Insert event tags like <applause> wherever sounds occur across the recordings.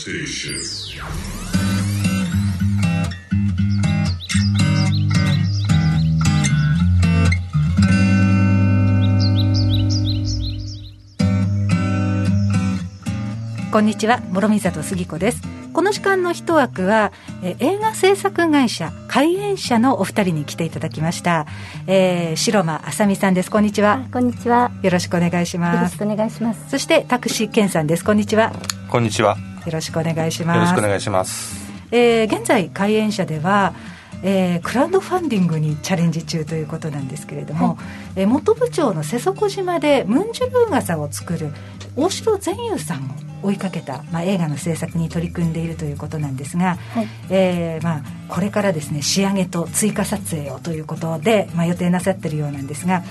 station. こんにちは諸見里杉子です。この時間の一枠は、え映画制作会社開演社のお二人に来ていただきました、えー、白間あさみさんです。こんにちは。こんにちは。よろしくお願いします。よろしくお願いします。そしてタクシー健さんです。こんにちは。こんにちはよろしくお願いします。よろしくお願いします。えー、現在開演社ではえー、クラウドファンディングにチャレンジ中ということなんですけれども、はい、えー、元部長の瀬底島でムンジュルーガサを作る大城善友さんを追いかけた、まあ、映画の制作に取り組んでいるということなんですが、はい、えー、まあ、これからですね仕上げと追加撮影をということで、まあ、予定なさってるようなんですが、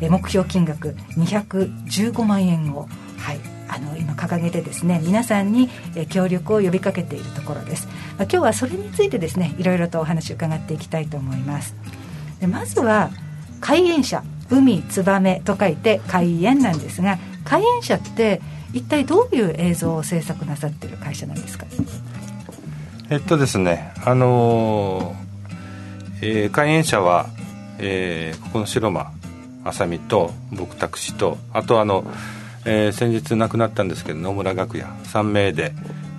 えー、目標金額215万円を、はい、あの今掲げてですね皆さんに、協力を呼びかけているところです、まあ、今日はそれについてですねいろいろとお話を伺っていきたいと思います。でまずは開園者海ツバメと書いて開園なんですが開園者って一体どういう映像を制作なさってる会社なんですか？えっとですねあのー、えー、開園者は、えー、ここの白間あさみと僕タクシーとあとあの、えー、先日亡くなったんですけど野村楽屋3名で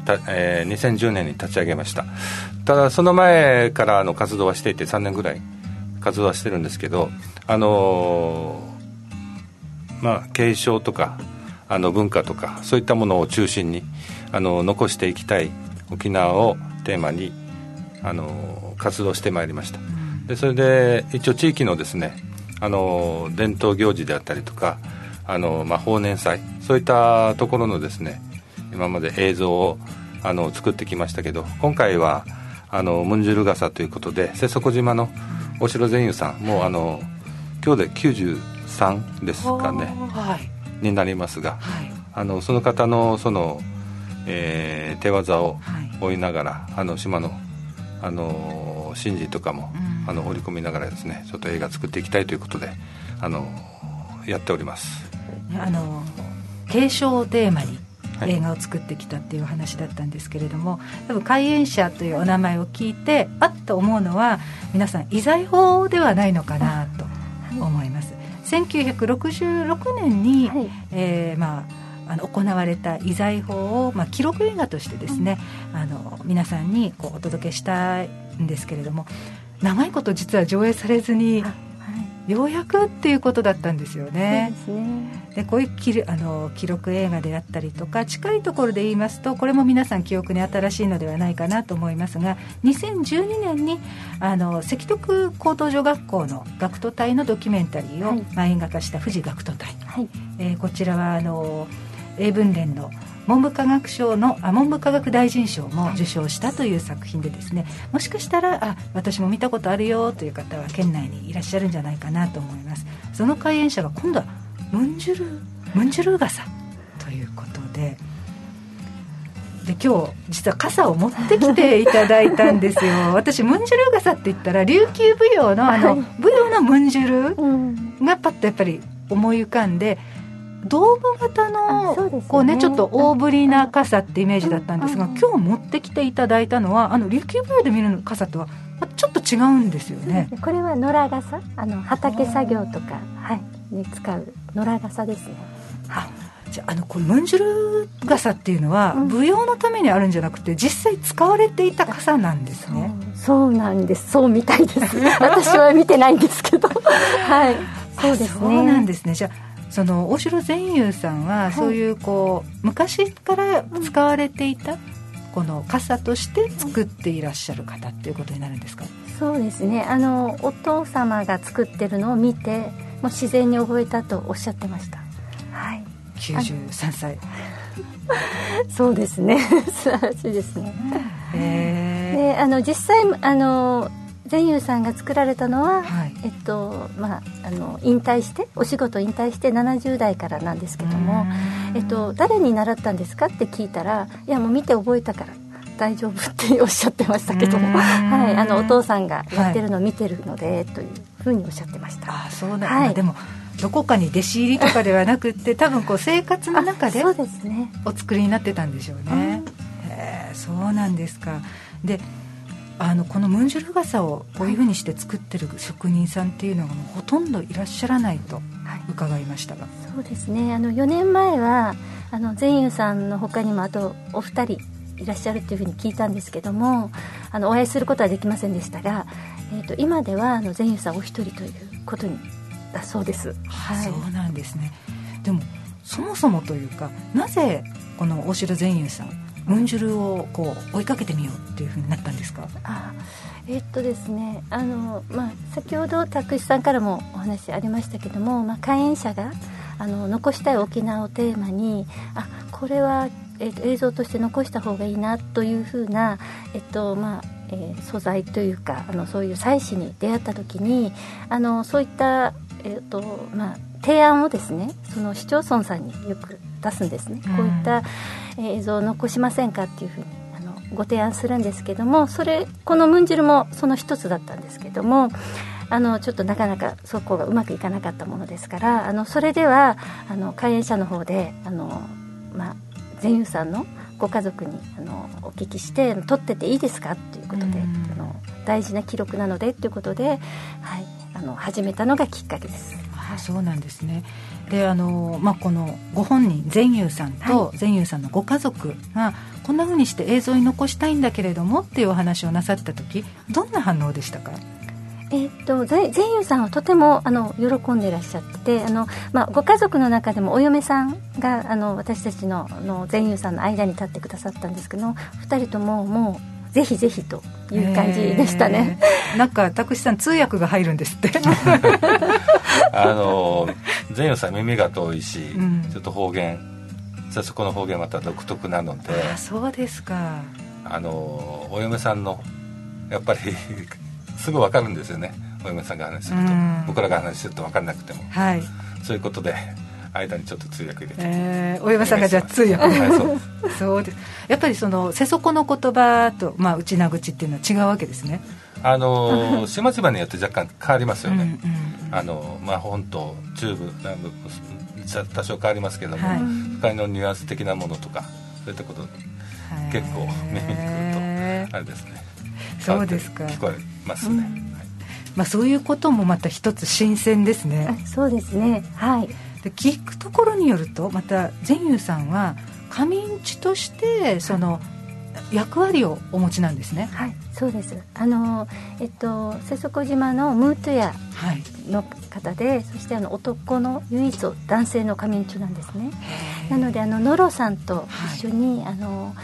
た、えー、2010年に立ち上げました。ただその前からの活動はしていて3年ぐらい活動はしてるんですけどあのー、まあ継承とかあの文化とかそういったものを中心にあの残していきたい沖縄をテーマにあの活動してまいりました。でそれで一応地域のですねあの伝統行事であったりとかあの、まあ、法年祭。そういったところのですね今まで映像をあの作ってきましたけど今回はあのムンジュル傘ということで瀬底島のお城善友さんもうあの今日で93ですかね、はい、になりますが、はい、あのその方のその、えー、手技を追いながら、はい、あの島のあの神事とかも、うん、あの織り込みながらですねちょっと映画作っていきたいということであのやっております。あの継承をテーマに映画を作ってきたっていう話だったんですけれども、多分開演者というお名前を聞いてあっと思うのは皆さん遺財法ではないのかなと思います。1966年に、はい、えー、まああの行われた遺財法を、まあ、記録映画としてですね、うん、あの皆さんにこうお届けしたいんですけれども長いこと実は上映されずにようやくっていうことだったんですよね。で、ね、こういうきあの記録映画であったりとか近いところで言いますとこれも皆さん記憶に新しいのではないかなと思いますが2012年にあの赤徳高等女学校の学徒隊のドキュメンタリーを、はい、まあ、映画化した富士学徒隊、はい、えー、こちらはあの英文連の「文部科学省のあ文部科学大臣賞も受賞したという作品でですねもしかしたらあ私も見たことあるよという方は県内にいらっしゃるんじゃないかなと思います。その開演者が今度はムンジュルムンジュル傘ということでで今日実は傘を持ってきていただいたんですよ。<laughs> 私ムンジュル傘って言ったら琉球舞踊のあの、舞踊のムンジュルがパッとやっぱり思い浮かんでドーム型の、ね、こうねちょっと大ぶりな傘ってイメージだったんですが、今日持ってきていただいたのはあの琉球舞踊で見る傘とはちょっと違うんですよね。これは野良傘？あの畑作業とかはいに使う野良傘ですね。はい。じゃあのこのムンジュル傘っていうのは、舞踊のためにあるんじゃなくて実際使われていた傘なんですね。そうなんです。そうみたいです。<laughs> 私は見てないんですけど。はい。そうですね。そうなんですね。じゃあその大城善友さんはそういうこう、はい、昔から使われていたこの傘として作っていらっしゃる方っていうことになるんですか？そうですね。あのお父様が作ってるのを見てもう自然に覚えたとおっしゃってました。はい。93歳。<laughs> そうですね。<laughs> 素晴らしいですね。であの実際あの善友さんが作られたのは、はい、えっとまあ、あの引退してお仕事引退して70代からなんですけども、えっと、誰に習ったんですかって聞いたらいやもう見て覚えたから大丈夫っておっしゃってましたけども、はい、あのお父さんがやってるのを見てるので、はい、というふうにおっしゃってました。あそうなんだ、はい、でもどこかに弟子入りとかではなくて <laughs> 多分こう生活の中でお作りになってたんでしょうね。そうなんですか。であのこのムンジュル傘をこういうふうにして作ってる職人さんっていうのがもうほとんどいらっしゃらないと伺いましたが、はい、そうですね。あの4年前はあの善友さんの他にもあとお二人いらっしゃるというふうに聞いたんですけどもあのお会いすることはできませんでしたが、えーと、今ではあの善友さんお一人ということにだそうです、はい、そうなんですね。でもそもそもというかなぜこの大城善友さんムンジュルをこう追いかけてみようっていうふうになったんですか？あえー、っとですねあの、まあ、先ほど拓司さんからもお話ありましたけども、まあ、開演者があの残したい沖縄をテーマにあこれは、えー、と映像として残した方がいいなというふうな、えっとまあえー、素材というかあのそういう祭祀に出会った時にあのそういった、えーとまあ、提案をですねその市町村さんによく出すんですね、こういった映像を残しませんかっていうふうにあのご提案するんですけどもそれこのムンジルもその一つだったんですけどもあのちょっとなかなかそこがうまくいかなかったものですからあのそれではあの開園者の方であの、まあ、善友さんのご家族にあのお聞きして撮ってていいですかということであの大事な記録なのでということで、はい、あの始めたのがきっかけです。あそうなんですね。であの、まあ、このご本人善友さんと善友さんのご家族がこんなふうにして映像に残したいんだけれどもっていうお話をなさった時どんな反応でしたか？えと善友さんはとてもあの喜んでいらっしゃってあの、まあ、ご家族の中でもお嫁さんがあの私たちのの善友さんの間に立ってくださったんですけど2人とももうぜひぜひという感じでしたね、えー、なんか拓司さん通訳が入るんですって。<laughs> あの善友さん耳が遠いし、うん、ちょっと方言そこの方言また独特なので。あそうですか。あのお嫁さんのやっぱり <laughs> すぐ分かるんですよね。お嫁さんが話すると。僕らが話すると分からなくても、はい、そういうことで間にちょっと通訳入れて、えー、お嫁さんがじゃあ通訳。はいそう。そうです。やっぱりその世底の言葉と、まあ、内名口っていうのは違うわけですね。あの島々 <laughs> によって若干変わりますよね、うんうん、あのまあ本島中部南部多少変わりますけども、はい、深いのニュアンス的なものとかそういったこと結構耳にくるとあれですね。そうですか。聞こえますね、うん、まあ、そういうこともまた一つ新鮮ですね。そうですね。はいで聞くところによるとまた善友さんは仮眠地としてその役割をお持ちなんですね。はいそうです。あのえっと瀬底島のムートヤの方で、はい、そしてあの男の唯一男性の仮眠中なんですね。なのであのノロさんと一緒に、はい、あの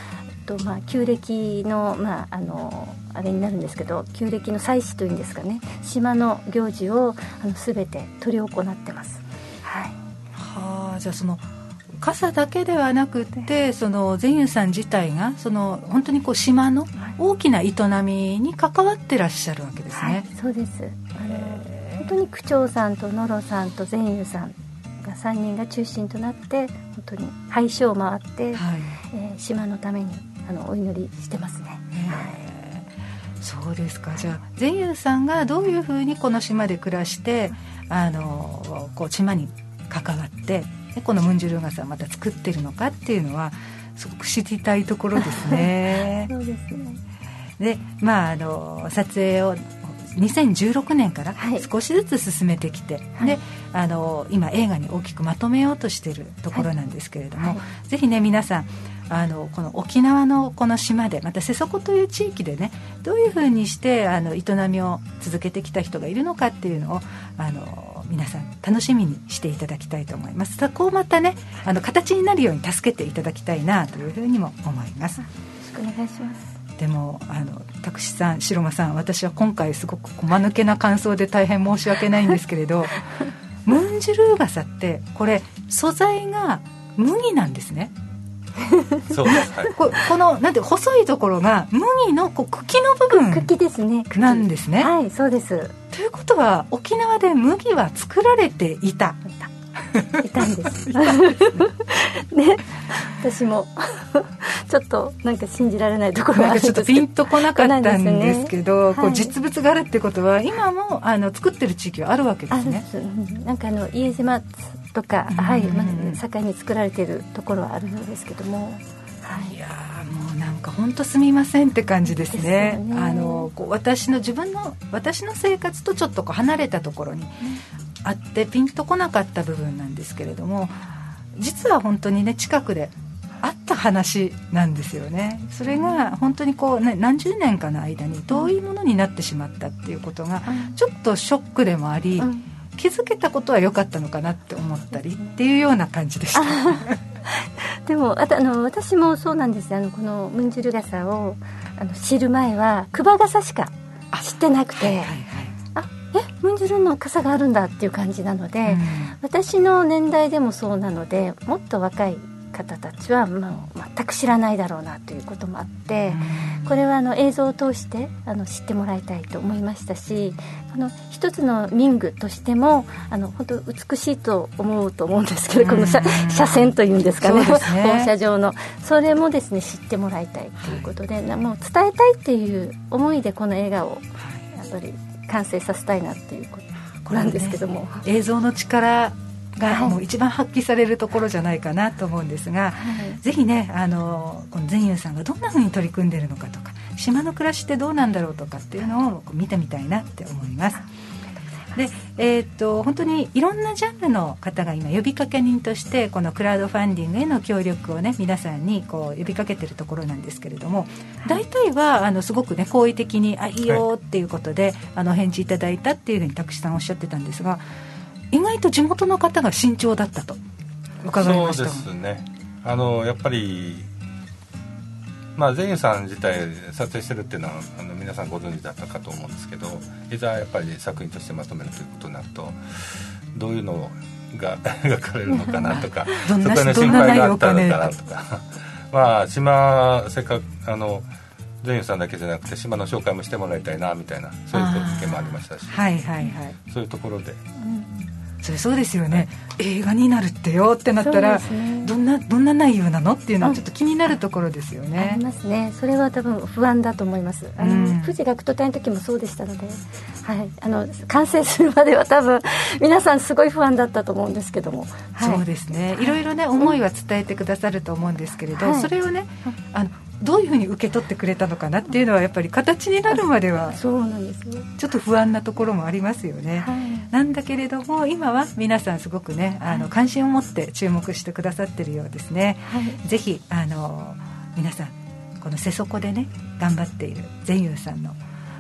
とまあ、旧暦の,、まあ、あのあれになるんですけど旧暦の祭祀というんですかね。島の行事をあの全て執り行ってます。じゃあその傘だけではなくてその善友さん自体がその本当にこう島の大きな営みに関わってらっしゃるわけですね。はい、そうです。あの本当に区長さんと野呂さんと善友さんが3人が中心となって本当に廃所を回って、はい。えー、島のためにあのお祈りしてますね。はい。そうですか。じゃあ善友さんがどういうふうにこの島で暮らしてあのこう島に関わってでこのムンジュルガさんまた作ってるのかっていうのはすごく知りたいところですね。<laughs> そうですね。でまああの撮影を2016年から少しずつ進めてきて、はい、であの今映画に大きくまとめようとしているところなんですけれども、はい。はい、ぜひね皆さんあのこの沖縄のこの島でまた瀬底という地域でねどういうふうにしてあの営みを続けてきた人がいるのかっていうのをあの皆さん楽しみにしていただきたいと思います。そこをまたねあの形になるように助けていただきたいなというふうにも思います。よろしくお願いします。でもあの拓司さん白間さん私は今回すごく間抜けな感想で大変申し訳ないんですけれど <laughs> ムンジュルーガサってこれ素材が麦なんですね <laughs> そうです、はい、ここのなんて細いところが麦のこう茎の部分茎ですね。なんですね。はいそうです。ということは沖縄で麦は作られていたいたんです。<laughs> ね。私も。ちょっとなんか信じられないところがあるんですちょっとピンとこなかったんですけど、ね、こう実物があるってことは今もあの作ってる地域はあるわけですね。なんかあの家島とか、はい、まあ、盛んに作られているところはあるのですけども、はい、いやもうなんか本当すみませんって感じですね、ね、あのこう私の自分の私の生活とちょっとこう離れたところにあってピンとこなかった部分なんですけれども実は本当にね近くであった話なんですよね。それが本当にこう、ね、何十年かの間に遠いものになってしまったっていうことがちょっとショックでもあり、気づけたことは良かったのかなって思ったりっていうような感じでした。<laughs> でもあの私もそうなんですあのこのムンジュル傘をあの知る前はクバ傘しか知ってなくて、はいはいはい、あえムンジュルの傘があるんだっていう感じなので、うん、私の年代でもそうなのでもっと若い方たちは、まあ、全く知らないだろうなということもあって、これはあの映像を通してあの知ってもらいたいと思いましたしこの一つの民具としてもあの本当美しいと思うと思うんですけど、この車車線というんですかね、ね、放射状の。それもですね知ってもらいたいということで、はい、もう伝えたいっていう思いでこの映画をやっぱり完成させたいなっていうことなんですけども、ね、映像の力がもう一番発揮されるところじゃないかなと思うんですが、はい、ぜひねあのこの善友さんがどんなふうに取り組んでるのかとか島の暮らしってどうなんだろうとかっていうのを見てみたいなって思います。でえー、っと本当にいろんなジャンルの方が今呼びかけ人としてこのクラウドファンディングへの協力をね皆さんにこう呼びかけてるところなんですけれども大体はあのすごくね好意的に「あいいよ」っていうことで、はい、あの返事いただいたっていうふうにたくさんおっしゃってたんですが意外と地元の方が慎重だったと伺いました。そうですね。あのやっぱりまあ、前さん自体撮影してるっていうのはあの皆さんご存知だったかと思うんですけどいざやっぱり作品としてまとめるということになるとどういうのが <laughs> 描かれるのかなとかそこの心配があったのかなとか。<laughs> まあ島せっかくあの全員さんだけじゃなくて島の紹介もしてもらいたいなみたいなそういう意見もありましたし、はいはいはい、そういうところで、うんそれそうですよね。映画になるってよ。ってなったら、ね、どんなどんな内容なの？っていうのはちょっと気になるところですよね。ありますね。それは多分不安だと思います。あの、うん、富士学徒隊の時もそうでしたので、はい、あの完成するまでは多分皆さんすごい不安だったと思うんですけども、はい、そうですね。いろいろね思いは伝えてくださると思うんですけれど、はい、それをねあのどういうふうに受け取ってくれたのかなっていうのはやっぱり形になるまではそうなんですね。ちょっと不安なところもありますよね、はい、なんだけれども今は皆さんすごくねあの関心を持って注目してくださってるようですね、はい、ぜひあの皆さんこの瀬底でね頑張っている善友さんの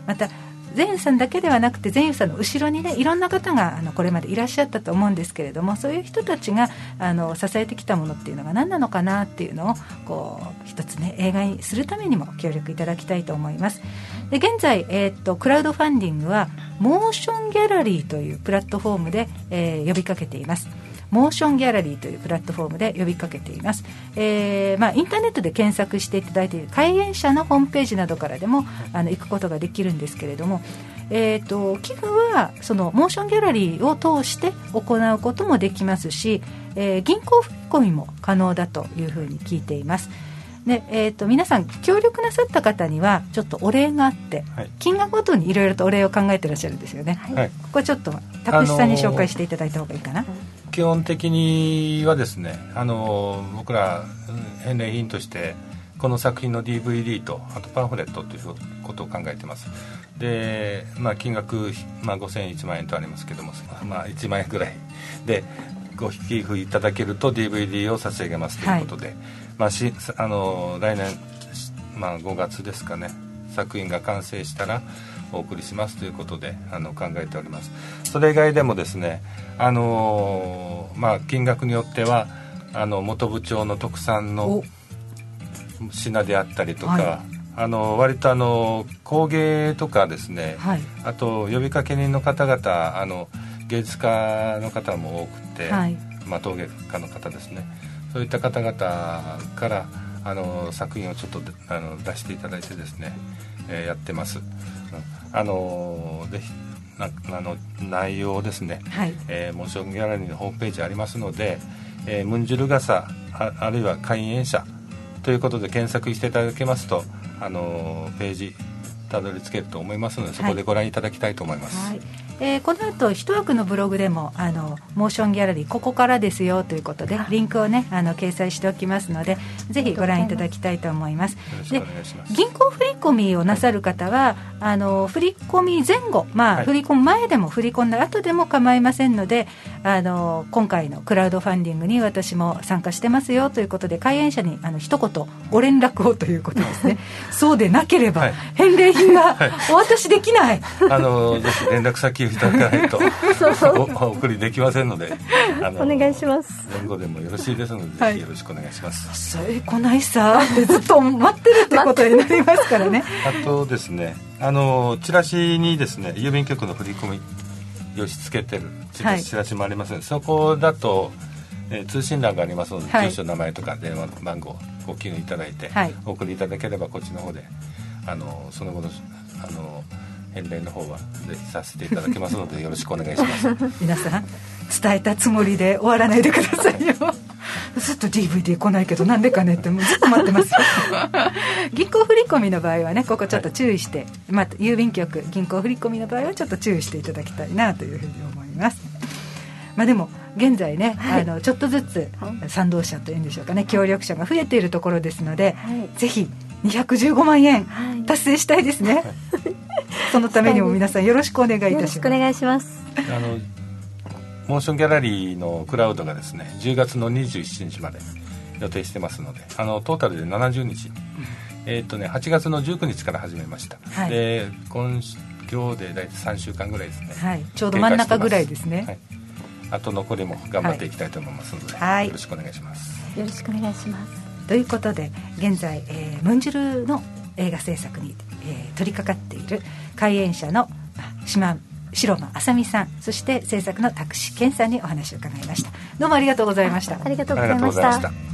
また善友さんだけではなくて善友さんの後ろにねいろんな方があのこれまでいらっしゃったと思うんですけれどもそういう人たちがあの支えてきたものっていうのが何なのかなっていうのをこう一つね映画にするためにも協力いただきたいと思います。で現在、えー、っとクラウドファンディングはモーションギャラリーというプラットフォームで、えー、呼びかけています。モーションギャラリーというプラットフォームで呼びかけています、えーまあ、インターネットで検索していただいている開園者のホームページなどからでもあの行くことができるんですけれども、えーと、寄付はそのモーションギャラリーを通して行うこともできますし、えー、銀行振込も可能だというふうに聞いています。でえーと、皆さん協力なさった方にはちょっとお礼があって、はい、金額ごとにいろいろとお礼を考えてらっしゃるんですよね、はい、ここはちょっと拓司さんに紹介していただいた方がいいかな、あのー、基本的にはですね、あのー、僕ら返礼品としてこの作品の DVD とあとパンフレットということを考えてます。で、まあ、金額、まあ、5000円1万円とありますけども、まあ、1万円ぐらいでご寄付いただけると DVD を差し上げますということで、はい、まあ、しあの来年、まあ、5月ですかね作品が完成したらお送りしますということであの考えておりますそれ以外でもですねあの、まあ、金額によってはあの本部町の特産の品であったりとか、はい、あの割とあの工芸とかですね、はい、あと呼びかけ人の方々あの芸術家の方も多くて、はい、まあ、陶芸家の方ですね。そういった方々からあの作品をちょっとあの出していただいてですね、えー、やってます。あのぜひなあの内容ですね、はい、えー、モーションギャラリーのホームページありますので、えー、むんじゅる笠ああるいは海燕社ということで検索していただけますとあのページたどり着けると思いますのでそこでご覧いただきたいと思います、はい、えー、この後一枠のブログでもあのモーションギャラリーここからですよということでリンクをねあの掲載しておきますのでぜひご覧いただきたいと思います。で銀行振込をなさる方は、はい、あの振込前後まあ、はい、振り込む前でも振り込んだ後でも構いませんのであの今回のクラウドファンディングに私も参加してますよということで開演者にあの一言ご連絡をということですね。<laughs> そうでなければ、返礼品がお渡しできない、あのぜひ連絡先をいただかないと。<laughs> お送りできませんのであのお願いします。前後でもよろしいですので、ぜひよろしくお願いします。それ来ないさ。ってずっと待ってるってことになりますからね。あとですねあのチラシにですね郵便局の振り込み用紙つけてるチラシもありますので、はい、そこだと、えー、通信欄がありますので、はい、住所名前とか電話番号ご記入いただいて、はい、お送りいただければこっちの方であのその後のあの返礼の方はぜひさせていただきますのでよろしくお願いします。皆さん伝えたつもりで終わらないでくださいよ。<laughs> ずっと DVD 来ないけどなんでかねってもうずっと待ってますよ。銀行振込の場合はねここちょっと注意して、はい、まあ、郵便局銀行振込の場合はちょっと注意していただきたいなというふうに思います。まあでも現在ね、はい、あのちょっとずつ賛同者というんでしょうかね協力者が増えているところですので、はい、ぜひ215万円達成したいですね、はい、そのためにも皆さんよろしくお願いいたします。よろしくお願いします。あのモーションギャラリーのクラウドがですね10月の27日まで予定してますのであのトータルで70日、うん、えー、っとね8月の19日から始めました、はい、で今今日で大体3週間ぐらいですね、はい、ちょうど真ん中ぐらいですね、はい、あと残りも頑張っていきたいと思いますので、はい、よろしくお願いします。よろしくお願いします。ということで現在、えー、ムンジュルの映画制作に、えー、取り掛かっている開演者の島白間あさみさんそして制作の拓司健さんにお話を伺いました。どうもありがとうございました。ありがとうございました